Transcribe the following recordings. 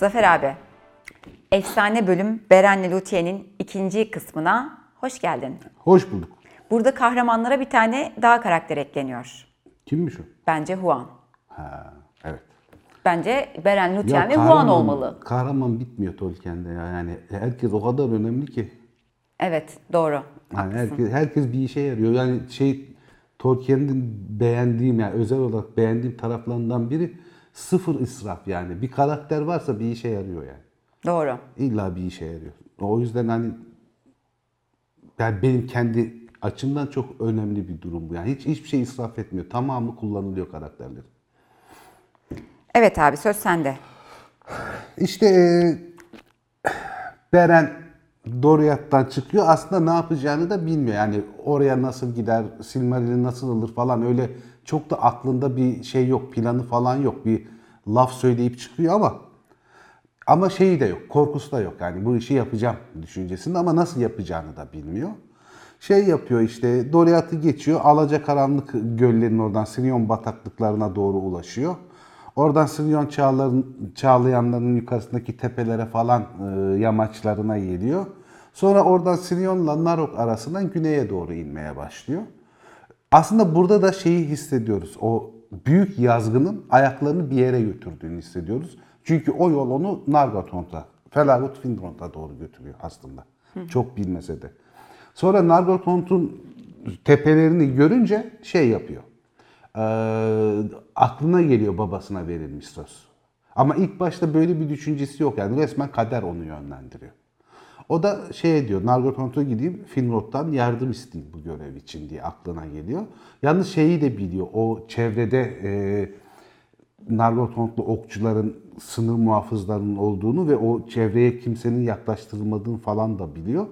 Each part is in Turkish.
Zafer abi, efsane bölüm Berenli Luthien'in ikinci kısmına hoş geldin. Hoş bulduk. Burada kahramanlara bir tane daha karakter ekleniyor. Kimmiş o? Bence Huan. Ha, evet. Bence Beren Lutien ve Huan olmalı. Kahraman bitmiyor Tolkien'de ya. Yani herkes o kadar önemli ki. Evet, doğru. Yani herkes, herkes bir işe yarıyor. Yani şey Tolkien'in beğendiğim yani özel olarak beğendiğim taraflarından biri sıfır israf yani. Bir karakter varsa bir işe yarıyor yani. Doğru. İlla bir işe yarıyor. O yüzden hani yani benim kendi açımdan çok önemli bir durum bu. Yani hiç hiçbir şey israf etmiyor. Tamamı kullanılıyor karakterlerin. Evet abi söz sende. İşte e, Beren Doriath'tan çıkıyor. Aslında ne yapacağını da bilmiyor. Yani oraya nasıl gider, Silmaril'i nasıl alır falan öyle çok da aklında bir şey yok, planı falan yok. Bir laf söyleyip çıkıyor ama ama şeyi de yok, korkusu da yok. Yani bu işi yapacağım düşüncesinde ama nasıl yapacağını da bilmiyor. Şey yapıyor işte, Doriath'ı geçiyor, Alacakaranlık göllerinin oradan Sirion bataklıklarına doğru ulaşıyor. Oradan Sirion çağların, çağlayanların yukarısındaki tepelere falan e, yamaçlarına geliyor. Sonra oradan Sirion'la Narok arasından güneye doğru inmeye başlıyor. Aslında burada da şeyi hissediyoruz. O büyük yazgının ayaklarını bir yere götürdüğünü hissediyoruz. Çünkü o yol onu Nargothrond'a, Felagut Finrond'a doğru götürüyor aslında. Çok bilmese de. Sonra Nargothrond'un tepelerini görünce şey yapıyor. Ee, aklına geliyor babasına verilmiş söz. Ama ilk başta böyle bir düşüncesi yok. Yani resmen kader onu yönlendiriyor. O da şey diyor, Nargothrond'a gideyim, Finrod'dan yardım isteyeyim bu görev için diye aklına geliyor. Yalnız şeyi de biliyor, o çevrede e, Nargothrond'lu okçuların, sınır muhafızlarının olduğunu ve o çevreye kimsenin yaklaştırılmadığını falan da biliyor.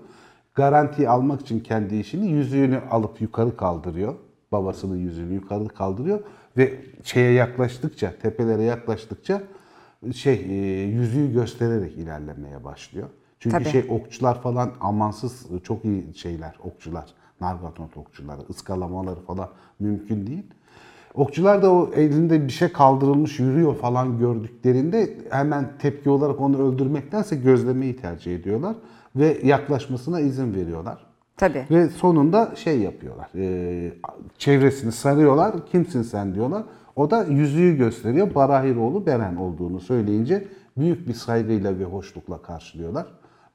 Garanti almak için kendi işini yüzüğünü alıp yukarı kaldırıyor. Babasının yüzüğünü yukarı kaldırıyor ve şeye yaklaştıkça, tepelere yaklaştıkça şey e, yüzüğü göstererek ilerlemeye başlıyor. Çünkü Tabii. şey okçular falan amansız çok iyi şeyler okçular. Nargothrond okçuları ıskalamaları falan mümkün değil. Okçular da o elinde bir şey kaldırılmış yürüyor falan gördüklerinde hemen tepki olarak onu öldürmektense gözlemeyi tercih ediyorlar ve yaklaşmasına izin veriyorlar. Tabii. Ve sonunda şey yapıyorlar. e, çevresini sarıyorlar. Kimsin sen diyorlar. O da yüzüğü gösteriyor. Barahiroğlu Beren olduğunu söyleyince büyük bir saygıyla ve hoşlukla karşılıyorlar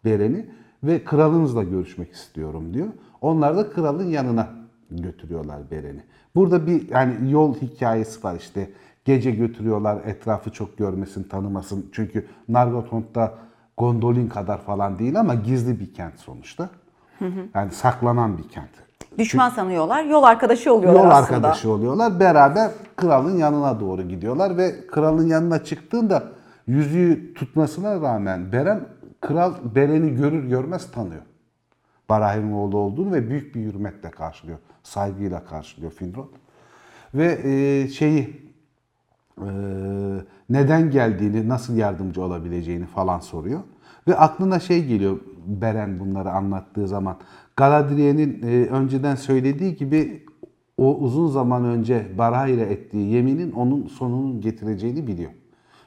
Beren'i. Ve kralınızla görüşmek istiyorum diyor. Onlar da kralın yanına götürüyorlar Beren'i. Burada bir yani yol hikayesi var işte. Gece götürüyorlar etrafı çok görmesin, tanımasın. Çünkü Nargothrond'da Gondolin kadar falan değil ama gizli bir kent sonuçta. Yani saklanan bir kent. Düşman sanıyorlar, yol arkadaşı oluyorlar Yol aslında. arkadaşı oluyorlar. Beraber kralın yanına doğru gidiyorlar ve kralın yanına çıktığında yüzüğü tutmasına rağmen Beren kral Beren'i görür görmez tanıyor. Barahim'in oğlu olduğunu ve büyük bir hürmetle karşılıyor. Saygıyla karşılıyor Finrod. Ve e, şeyi e, neden geldiğini, nasıl yardımcı olabileceğini falan soruyor. Ve aklına şey geliyor Beren bunları anlattığı zaman. Galadriel'in e, önceden söylediği gibi o uzun zaman önce Barahir'e ettiği yeminin onun sonunun getireceğini biliyor.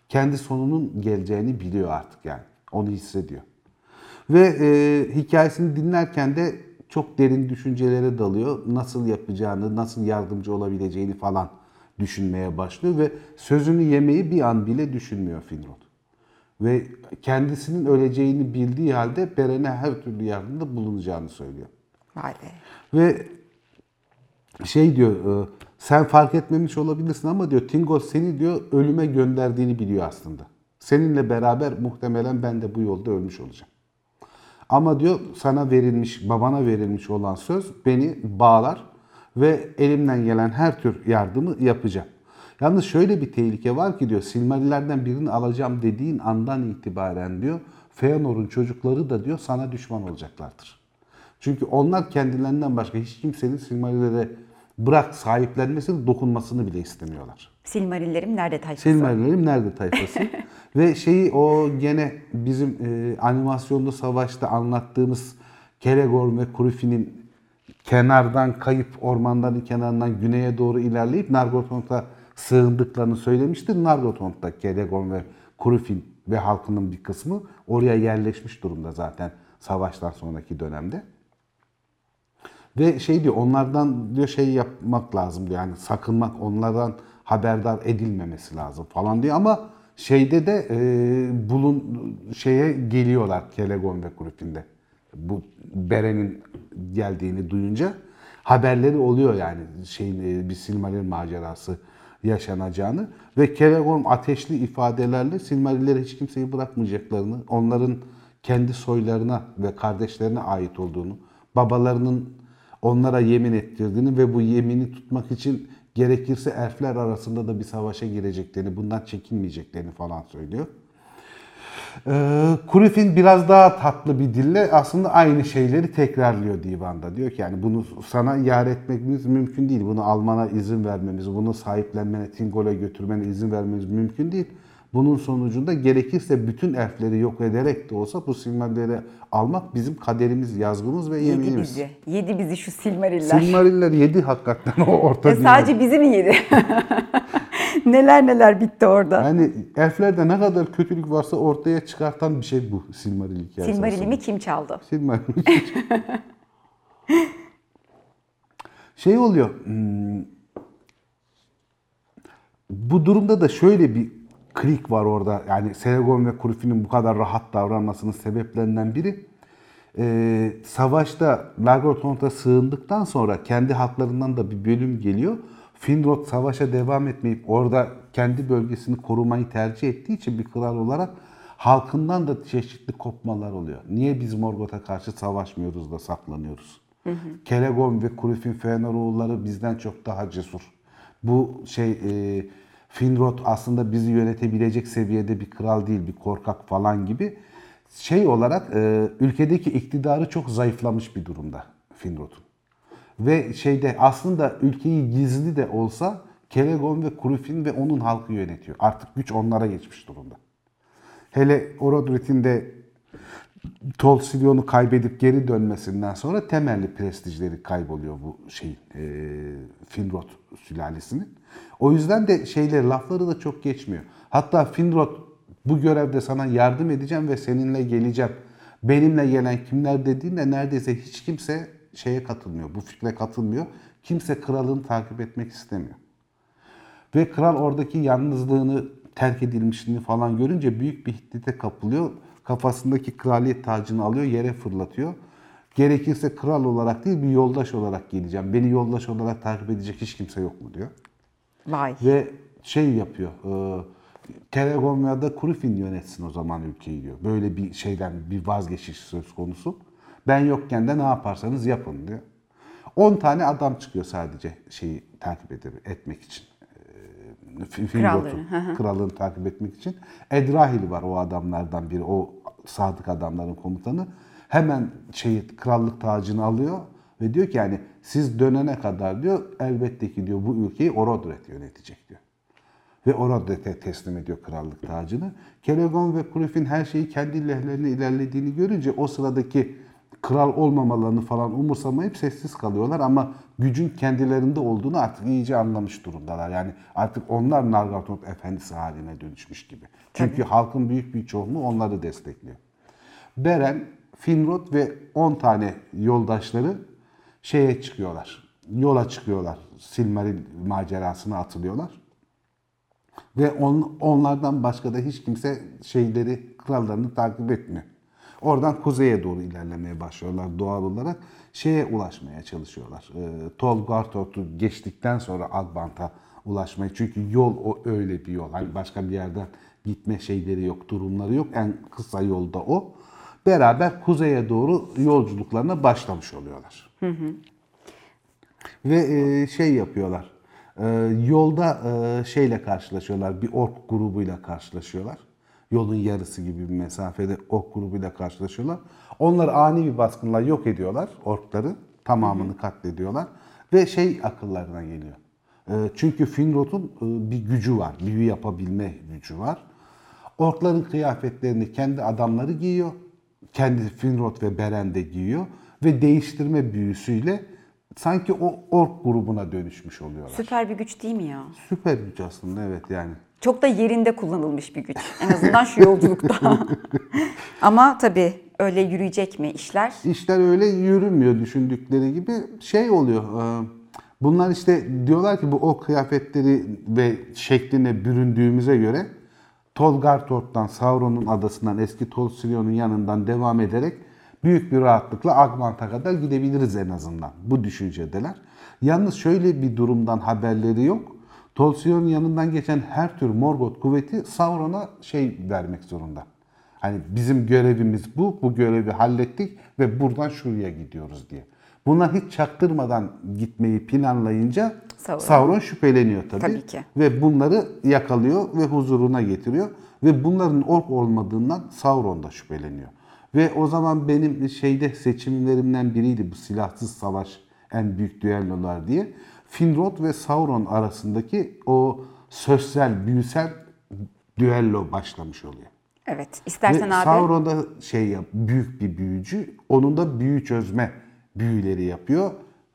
Kendi sonunun geleceğini biliyor artık yani. Onu hissediyor. Ve e, hikayesini dinlerken de çok derin düşüncelere dalıyor. Nasıl yapacağını, nasıl yardımcı olabileceğini falan düşünmeye başlıyor ve sözünü yemeyi bir an bile düşünmüyor Finrod. Ve kendisinin öleceğini bildiği halde Beren'e her türlü yardımda bulunacağını söylüyor. Vay be. Ve şey diyor, e, sen fark etmemiş olabilirsin ama diyor Tingol seni diyor ölüme gönderdiğini biliyor aslında. Seninle beraber muhtemelen ben de bu yolda ölmüş olacağım. Ama diyor sana verilmiş, babana verilmiş olan söz beni bağlar ve elimden gelen her tür yardımı yapacağım. Yalnız şöyle bir tehlike var ki diyor Silmarillerden birini alacağım dediğin andan itibaren diyor Feanor'un çocukları da diyor sana düşman olacaklardır. Çünkü onlar kendilerinden başka hiç kimsenin Silmarillere bırak sahiplenmesini, dokunmasını bile istemiyorlar. Silmarillerim nerede tayfası? Silmarillerim nerede tayfası? Ve şeyi o gene bizim e, animasyonlu savaşta anlattığımız Kelegorm ve Kurufi'nin kenardan kayıp ormanların kenarından güneye doğru ilerleyip Nargothrond'a sığındıklarını söylemiştir. Nargothrond'da Kelegorm ve Kurufin ve halkının bir kısmı oraya yerleşmiş durumda zaten savaştan sonraki dönemde. Ve şey diyor onlardan diyor şey yapmak lazım diyor. Yani sakınmak onlardan haberdar edilmemesi lazım falan diyor ama şeyde de e, bulun şeye geliyorlar Kelegon ve Griffin'de. Bu Beren'in geldiğini duyunca haberleri oluyor yani şeyin e, bir Silmaril macerası yaşanacağını ve Kelegon ateşli ifadelerle Silmarilleri hiç kimseyi bırakmayacaklarını, onların kendi soylarına ve kardeşlerine ait olduğunu, babalarının onlara yemin ettirdiğini ve bu yemini tutmak için gerekirse elfler arasında da bir savaşa gireceklerini, bundan çekinmeyeceklerini falan söylüyor. Ee, Kurifin biraz daha tatlı bir dille aslında aynı şeyleri tekrarlıyor divanda. Diyor ki yani bunu sana yar etmemiz mümkün değil. Bunu almana izin vermemiz, bunu sahiplenmene, Tingol'a götürmene izin vermemiz mümkün değil. Bunun sonucunda gerekirse bütün elfleri yok ederek de olsa bu silmarleri almak bizim kaderimiz, yazgımız ve Yedi yeminimiz. bizi. Yedi bizi şu Silmariller. Silmariller yedi hakikaten o orta Ya dünya. sadece bizi mi yedi? neler neler bitti orada. Yani elflerde ne kadar kötülük varsa ortaya çıkartan bir şey bu Silmaril hikayesi. Silmaril'imi kim çaldı? Silmaril. şey oluyor. hmm, Bu durumda da şöyle bir klik var orada. Yani Seragon ve Kurufi'nin bu kadar rahat davranmasının sebeplerinden biri e, savaşta Largotont'a sığındıktan sonra kendi halklarından da bir bölüm geliyor. Finrod savaşa devam etmeyip orada kendi bölgesini korumayı tercih ettiği için bir kral olarak halkından da çeşitli kopmalar oluyor. Niye biz Morgoth'a karşı savaşmıyoruz da saklanıyoruz? Kelegon ve Kurufin Fëanoroğulları bizden çok daha cesur. Bu şey e, Finrod aslında bizi yönetebilecek seviyede bir kral değil, bir korkak falan gibi şey olarak e, ülkedeki iktidarı çok zayıflamış bir durumda Finrod'un. Ve şeyde aslında ülkeyi gizli de olsa Kelegon ve Kurufin ve onun halkı yönetiyor. Artık güç onlara geçmiş durumda. Hele Orodrit'in de Tol Silion'u kaybedip geri dönmesinden sonra temelli prestijleri kayboluyor bu şeyin e, Finrod sülalesinin. O yüzden de şeyler lafları da çok geçmiyor. Hatta Finrod bu görevde sana yardım edeceğim ve seninle geleceğim. Benimle gelen kimler dediğinde neredeyse hiç kimse şeye katılmıyor. Bu fikre katılmıyor. Kimse kralını takip etmek istemiyor. Ve kral oradaki yalnızlığını, terk edilmişliğini falan görünce büyük bir hiddete kapılıyor. Kafasındaki kraliyet tacını alıyor, yere fırlatıyor. Gerekirse kral olarak değil bir yoldaş olarak geleceğim. Beni yoldaş olarak takip edecek hiç kimse yok mu diyor. Vay. Ve şey yapıyor. E, Telegon ya da Kurufin yönetsin o zaman ülkeyi diyor. Böyle bir şeyden bir vazgeçiş söz konusu. Ben yokken de ne yaparsanız yapın diyor. 10 tane adam çıkıyor sadece şeyi takip ede- etmek için. Hı. krallığını takip etmek için. Edrahil var o adamlardan biri. O sadık adamların komutanı. Hemen şeyi krallık tacını alıyor ve diyor ki yani siz dönene kadar diyor elbette ki diyor bu ülkeyi Orodret yönetecek diyor. Ve Orodret'e teslim ediyor krallık tacını. Kelegon ve Kurufin her şeyi kendi lehlerine ilerlediğini görünce o sıradaki kral olmamalarını falan umursamayıp sessiz kalıyorlar ama gücün kendilerinde olduğunu artık iyice anlamış durumdalar. Yani artık onlar Nargothrond efendisi haline dönüşmüş gibi. Çünkü halkın büyük bir çoğunluğu onları destekliyor. Beren, Finrod ve 10 tane yoldaşları şeye çıkıyorlar. Yola çıkıyorlar. Silmaril macerasına atılıyorlar. Ve on, onlardan başka da hiç kimse şeyleri, krallarını takip etmiyor. Oradan kuzeye doğru ilerlemeye başlıyorlar doğal olarak. Şeye ulaşmaya çalışıyorlar. E, Tol Gartort'u geçtikten sonra Agbant'a ulaşmayı. Çünkü yol o öyle bir yol. Hani başka bir yerden gitme şeyleri yok, durumları yok. En kısa yolda o. Beraber kuzeye doğru yolculuklarına başlamış oluyorlar. Ve e, şey yapıyorlar. E, yolda e, şeyle karşılaşıyorlar. Bir ork grubuyla karşılaşıyorlar. Yolun yarısı gibi bir mesafede ork grubuyla karşılaşıyorlar. Onlar ani bir baskınla yok ediyorlar orkları. Tamamını katlediyorlar. Ve şey akıllarına geliyor. E, çünkü Finrod'un e, bir gücü var. Büyü yapabilme gücü var. Orkların kıyafetlerini kendi adamları giyiyor. Kendi Finrod ve Beren de giyiyor. Ve değiştirme büyüsüyle sanki o ork grubuna dönüşmüş oluyorlar. Süper bir güç değil mi ya? Süper güç aslında evet yani. Çok da yerinde kullanılmış bir güç. En azından şu yolculukta. Ama tabii öyle yürüyecek mi işler? İşler öyle yürümüyor düşündükleri gibi şey oluyor. e, Bunlar işte diyorlar ki bu o kıyafetleri ve şekline büründüğümüze göre Tolgartort'tan, Sauron'un adasından, eski Tol Siryon'un yanından devam ederek büyük bir rahatlıkla Agmant'a kadar gidebiliriz en azından. Bu düşüncedeler. Yalnız şöyle bir durumdan haberleri yok. Tol Siryon'un yanından geçen her tür Morgoth kuvveti Sauron'a şey vermek zorunda. Hani bizim görevimiz bu, bu görevi hallettik ve buradan şuraya gidiyoruz diye. Bunlar hiç çaktırmadan gitmeyi planlayınca Sauron. Sauron, şüpheleniyor tabii. Tabii ki. Ve bunları yakalıyor ve huzuruna getiriyor. Ve bunların ork olmadığından Sauron da şüpheleniyor. Ve o zaman benim şeyde seçimlerimden biriydi bu silahsız savaş en büyük düellolar diye. Finrod ve Sauron arasındaki o sözsel, büyüsel düello başlamış oluyor. Evet. İstersen Ve abi. Sauron da şey yap, büyük bir büyücü. Onun da büyü çözme büyüleri yapıyor.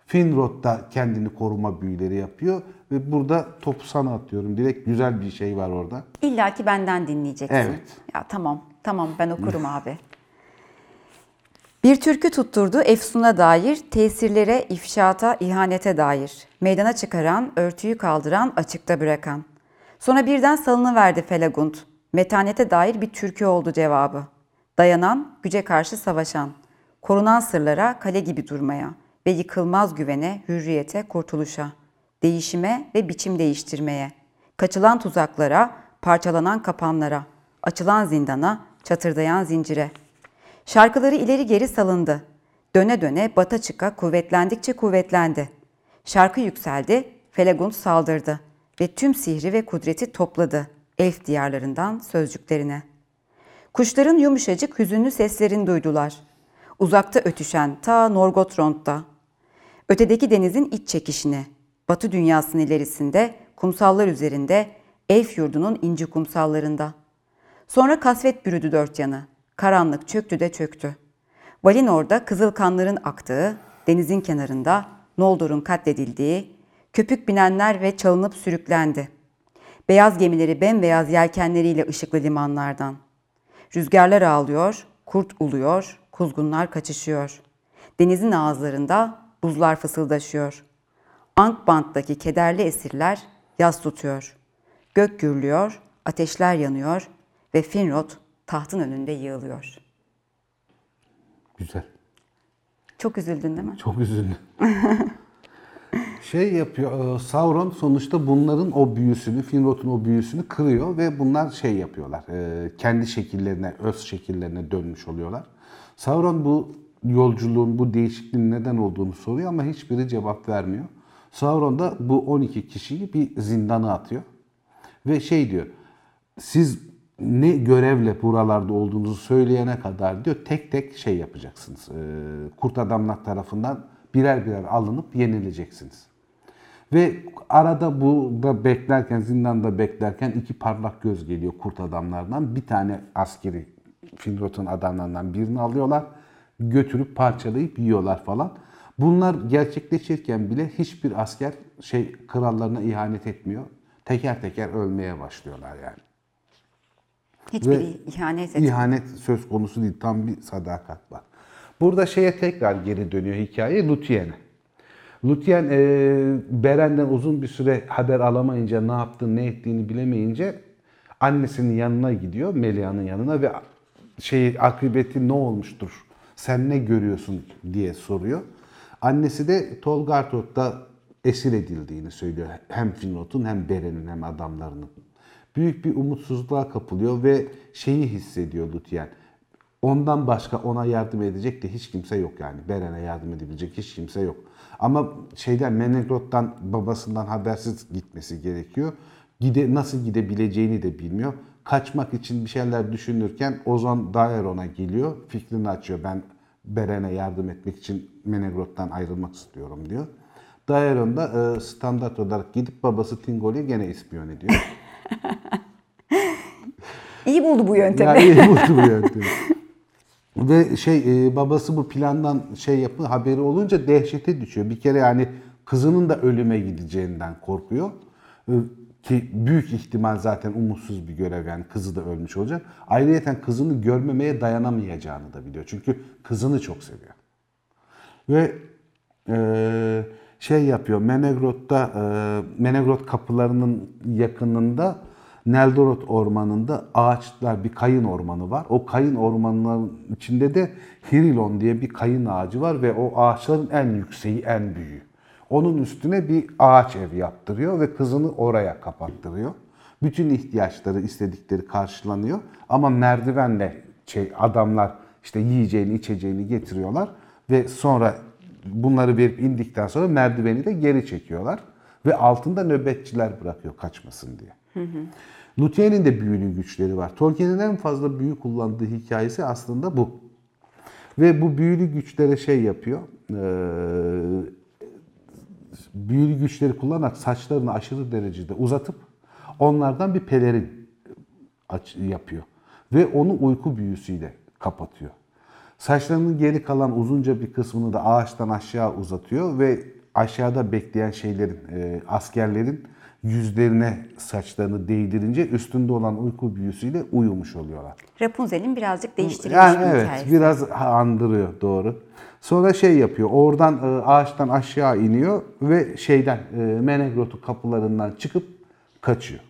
Finrod da kendini koruma büyüleri yapıyor. Ve burada topu sana atıyorum. Direkt güzel bir şey var orada. İlla ki benden dinleyeceksin. Evet. Ya tamam, tamam ben okurum abi. Bir türkü tutturdu Efsun'a dair, tesirlere, ifşaata, ihanete dair. Meydana çıkaran, örtüyü kaldıran, açıkta bırakan. Sonra birden salınıverdi Felagund. Metanete dair bir türkü oldu cevabı. Dayanan, güce karşı savaşan. Korunan sırlara, kale gibi durmaya ve yıkılmaz güvene, hürriyete, kurtuluşa. Değişime ve biçim değiştirmeye. Kaçılan tuzaklara, parçalanan kapanlara, açılan zindana, çatırdayan zincire. Şarkıları ileri geri salındı. Döne döne bata çıka kuvvetlendikçe kuvvetlendi. Şarkı yükseldi, Felagund saldırdı ve tüm sihri ve kudreti topladı elf diyarlarından sözcüklerine. Kuşların yumuşacık hüzünlü seslerini duydular. Uzakta ötüşen ta Norgothrond'da. Ötedeki denizin iç çekişini, batı dünyasının ilerisinde, kumsallar üzerinde, elf yurdunun inci kumsallarında. Sonra kasvet bürüdü dört yanı. Karanlık çöktü de çöktü. Valinor'da kızıl kanların aktığı, denizin kenarında Noldor'un katledildiği, köpük binenler ve çalınıp sürüklendi. Beyaz gemileri bembeyaz yelkenleriyle ışıklı limanlardan. Rüzgarlar ağlıyor, kurt uluyor, kuzgunlar kaçışıyor. Denizin ağızlarında buzlar fısıldaşıyor. Ankbant'taki kederli esirler yas tutuyor. Gök gürlüyor, ateşler yanıyor ve Finrod tahtın önünde yığılıyor. Güzel. Çok üzüldün değil mi? Çok üzüldüm. şey yapıyor, e, Sauron sonuçta bunların o büyüsünü, Finrod'un o büyüsünü kırıyor ve bunlar şey yapıyorlar, e, kendi şekillerine, öz şekillerine dönmüş oluyorlar. Sauron bu yolculuğun, bu değişikliğin neden olduğunu soruyor ama hiçbiri cevap vermiyor. Sauron da bu 12 kişiyi bir zindana atıyor ve şey diyor, siz ne görevle buralarda olduğunuzu söyleyene kadar diyor tek tek şey yapacaksınız. Ee, kurt adamlar tarafından birer birer alınıp yenileceksiniz. Ve arada burada beklerken, zindanda beklerken iki parlak göz geliyor kurt adamlardan. Bir tane askeri Finrod'un adamlarından birini alıyorlar. Götürüp parçalayıp yiyorlar falan. Bunlar gerçekleşirken bile hiçbir asker şey krallarına ihanet etmiyor. Teker teker ölmeye başlıyorlar yani. Hiçbiri ihanet etmiyor. İhanet söz konusu değil. Tam bir sadakat var. Burada şeye tekrar geri dönüyor hikaye Luthien'e. Luthien e, Beren'den uzun bir süre haber alamayınca ne yaptığını ne ettiğini bilemeyince annesinin yanına gidiyor. Melia'nın yanına ve şey akıbeti ne olmuştur? Sen ne görüyorsun diye soruyor. Annesi de Tolgartort'ta esir edildiğini söylüyor. Hem Finrod'un hem Beren'in hem adamlarının. Büyük bir umutsuzluğa kapılıyor ve şeyi hissediyor Luthien. Ondan başka ona yardım edecek de hiç kimse yok yani. Beren'e yardım edebilecek hiç kimse yok. Ama şeyden Menegrot'tan babasından habersiz gitmesi gerekiyor. Gide, nasıl gidebileceğini de bilmiyor. Kaçmak için bir şeyler düşünürken Ozan Daeron'a geliyor. Fikrini açıyor. Ben Beren'e yardım etmek için Menegrot'tan ayrılmak istiyorum diyor. Daeron da e, standart olarak gidip babası Tingol'ü gene ispiyon ediyor. İyi buldu bu yöntemi. Yani iyi buldu bu yöntemi. Ve şey e, babası bu plandan şey yapı haberi olunca dehşete düşüyor. Bir kere yani kızının da ölüme gideceğinden korkuyor. Ee, Ki büyük ihtimal zaten umutsuz bir görev yani kızı da ölmüş olacak. Ayrıyeten kızını görmemeye dayanamayacağını da biliyor. Çünkü kızını çok seviyor. Ve e, şey yapıyor Menegrot'ta e, Menegrot kapılarının yakınında Neldorot ormanında ağaçlar bir kayın ormanı var. O kayın ormanının içinde de Hirilon diye bir kayın ağacı var ve o ağaçların en yükseği, en büyüğü. Onun üstüne bir ağaç ev yaptırıyor ve kızını oraya kapattırıyor. Bütün ihtiyaçları, istedikleri karşılanıyor. Ama merdivenle şey, adamlar işte yiyeceğini, içeceğini getiriyorlar ve sonra bunları verip indikten sonra merdiveni de geri çekiyorlar ve altında nöbetçiler bırakıyor kaçmasın diye. Luthien'in de büyülü güçleri var. Tolkien'in en fazla büyü kullandığı hikayesi aslında bu. Ve bu büyülü güçlere şey yapıyor. eee, büyülü güçleri kullanarak saçlarını aşırı derecede uzatıp onlardan bir pelerin yapıyor. Ve onu uyku büyüsüyle kapatıyor. Saçlarının geri kalan uzunca bir kısmını da ağaçtan aşağı uzatıyor ve aşağıda bekleyen şeylerin, e, askerlerin yüzlerine saçlarını değdirince üstünde olan uyku büyüsüyle uyumuş oluyorlar. Rapunzel'in birazcık değiştirilmiş Yani evet hikayesi. biraz andırıyor doğru. Sonra şey yapıyor oradan e, ağaçtan aşağı iniyor ve şeyden e, Menegrot'u kapılarından çıkıp kaçıyor.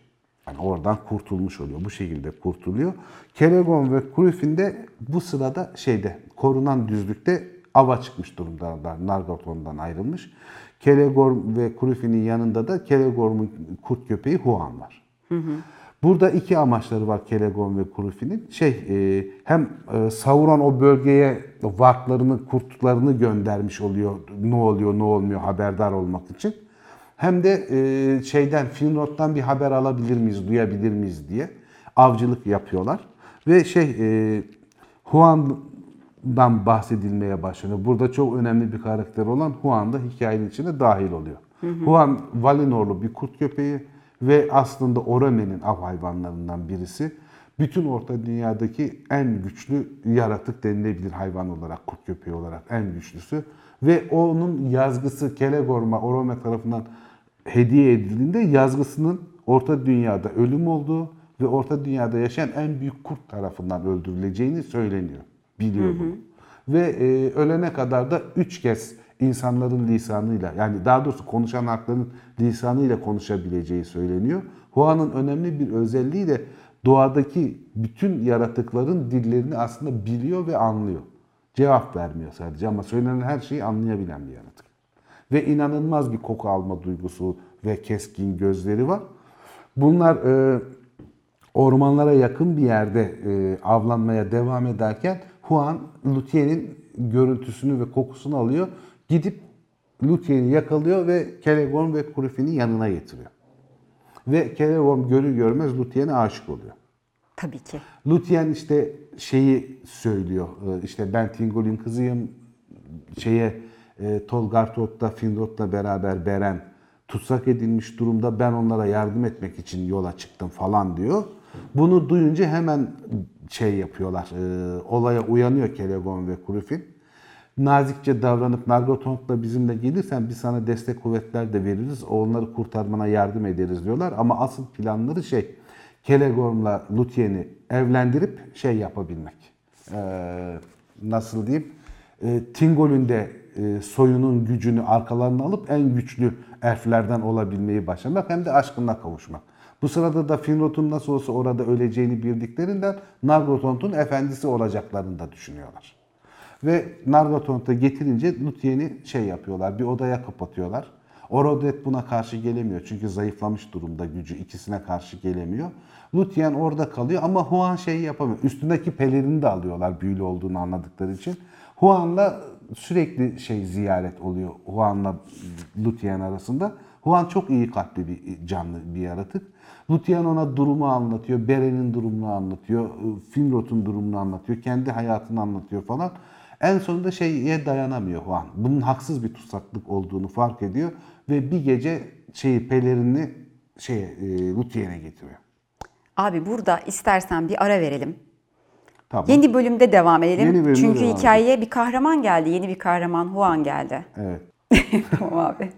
Yani oradan kurtulmuş oluyor. Bu şekilde kurtuluyor. Kelegon ve Kurufin de bu sırada şeyde korunan düzlükte ava çıkmış durumda. Nargothrond'dan ayrılmış. Kelegorm ve Kurufin'in yanında da Kelegorm'un kurt köpeği Huan var. Burada iki amaçları var Kelegon ve Kurufi'nin. Şey e, hem e, Sauron o bölgeye varklarını, kurtlarını göndermiş oluyor. Ne oluyor, ne olmuyor haberdar olmak için. Hem de e, şeyden Finrod'dan bir haber alabilir miyiz, duyabilir miyiz diye avcılık yapıyorlar. Ve şey e, Huan'dan bahsedilmeye başlanıyor. Burada çok önemli bir karakter olan Huan da hikayenin içine dahil oluyor. Huan Valinorlu bir kurt köpeği ve aslında Orome'nin av hayvanlarından birisi. Bütün Orta Dünya'daki en güçlü yaratık denilebilir hayvan olarak, kurt köpeği olarak en güçlüsü. Ve onun yazgısı Kelegorm'a Orome tarafından hediye edildiğinde yazgısının Orta Dünya'da ölüm olduğu ve Orta Dünya'da yaşayan en büyük kurt tarafından öldürüleceğini söyleniyor. Biliyor bunu. Ve e, ölene kadar da üç kez insanların lisanıyla yani daha doğrusu konuşan halkların lisanıyla konuşabileceği söyleniyor. Hua'nın önemli bir özelliği de doğadaki bütün yaratıkların dillerini aslında biliyor ve anlıyor. Cevap vermiyor sadece ama söylenen her şeyi anlayabilen bir yaratık. Ve inanılmaz bir koku alma duygusu ve keskin gözleri var. Bunlar e, ormanlara yakın bir yerde e, avlanmaya devam ederken Huan Luthien'in görüntüsünü ve kokusunu alıyor. Gidip Luthien'i yakalıyor ve Kelegorm ve Kurufin'i yanına getiriyor. Ve Kelegorm görür görmez Luthien'e aşık oluyor. Tabii ki. Lutien işte şeyi söylüyor. e, işte ben Tingol'ün kızıyım. Şeye e, Tolgartot'ta Finrod'la beraber Beren tutsak edilmiş durumda. Ben onlara yardım etmek için yola çıktım falan diyor. Bunu duyunca hemen şey yapıyorlar. e, olaya uyanıyor Kelegon ve Kurufin. Nazikçe davranıp Nargothrond'la bizimle gelirsen biz sana destek kuvvetler de veririz. Onları kurtarmana yardım ederiz diyorlar. Ama asıl planları şey Kelegorm'la Luthien'i evlendirip şey yapabilmek. Ee, nasıl diyeyim? Ee, Tingol'ün de e, soyunun gücünü arkalarına alıp en güçlü elflerden olabilmeyi başarmak hem de aşkına kavuşmak. Bu sırada da Finrod'un nasıl olsa orada öleceğini bildiklerinden Nargothrond'un efendisi olacaklarını da düşünüyorlar. Ve Nargothrond'a getirince Luthien'i şey yapıyorlar, bir odaya kapatıyorlar. Orodet buna karşı gelemiyor çünkü zayıflamış durumda gücü, ikisine karşı gelemiyor. Lutien orada kalıyor ama Huan şeyi yapamıyor. Üstündeki pelerini de alıyorlar büyülü olduğunu anladıkları için. Huan'la sürekli şey ziyaret oluyor Huan'la Lutien arasında. Huan çok iyi kalpli bir canlı bir yaratık. Lutien ona durumu anlatıyor, Beren'in durumunu anlatıyor, Finrod'un durumunu anlatıyor, kendi hayatını anlatıyor falan. En sonunda şeye dayanamıyor Huan. Bunun haksız bir tutsaklık olduğunu fark ediyor ve bir gece şeyi pelerini şeye e, Luthien'e getiriyor. Abi burada istersen bir ara verelim. Tamam. Yeni bölümde devam edelim. Yeni bölümde Çünkü devam hikayeye bir kahraman geldi. Yeni bir kahraman Huan geldi. Evet. tamam abi.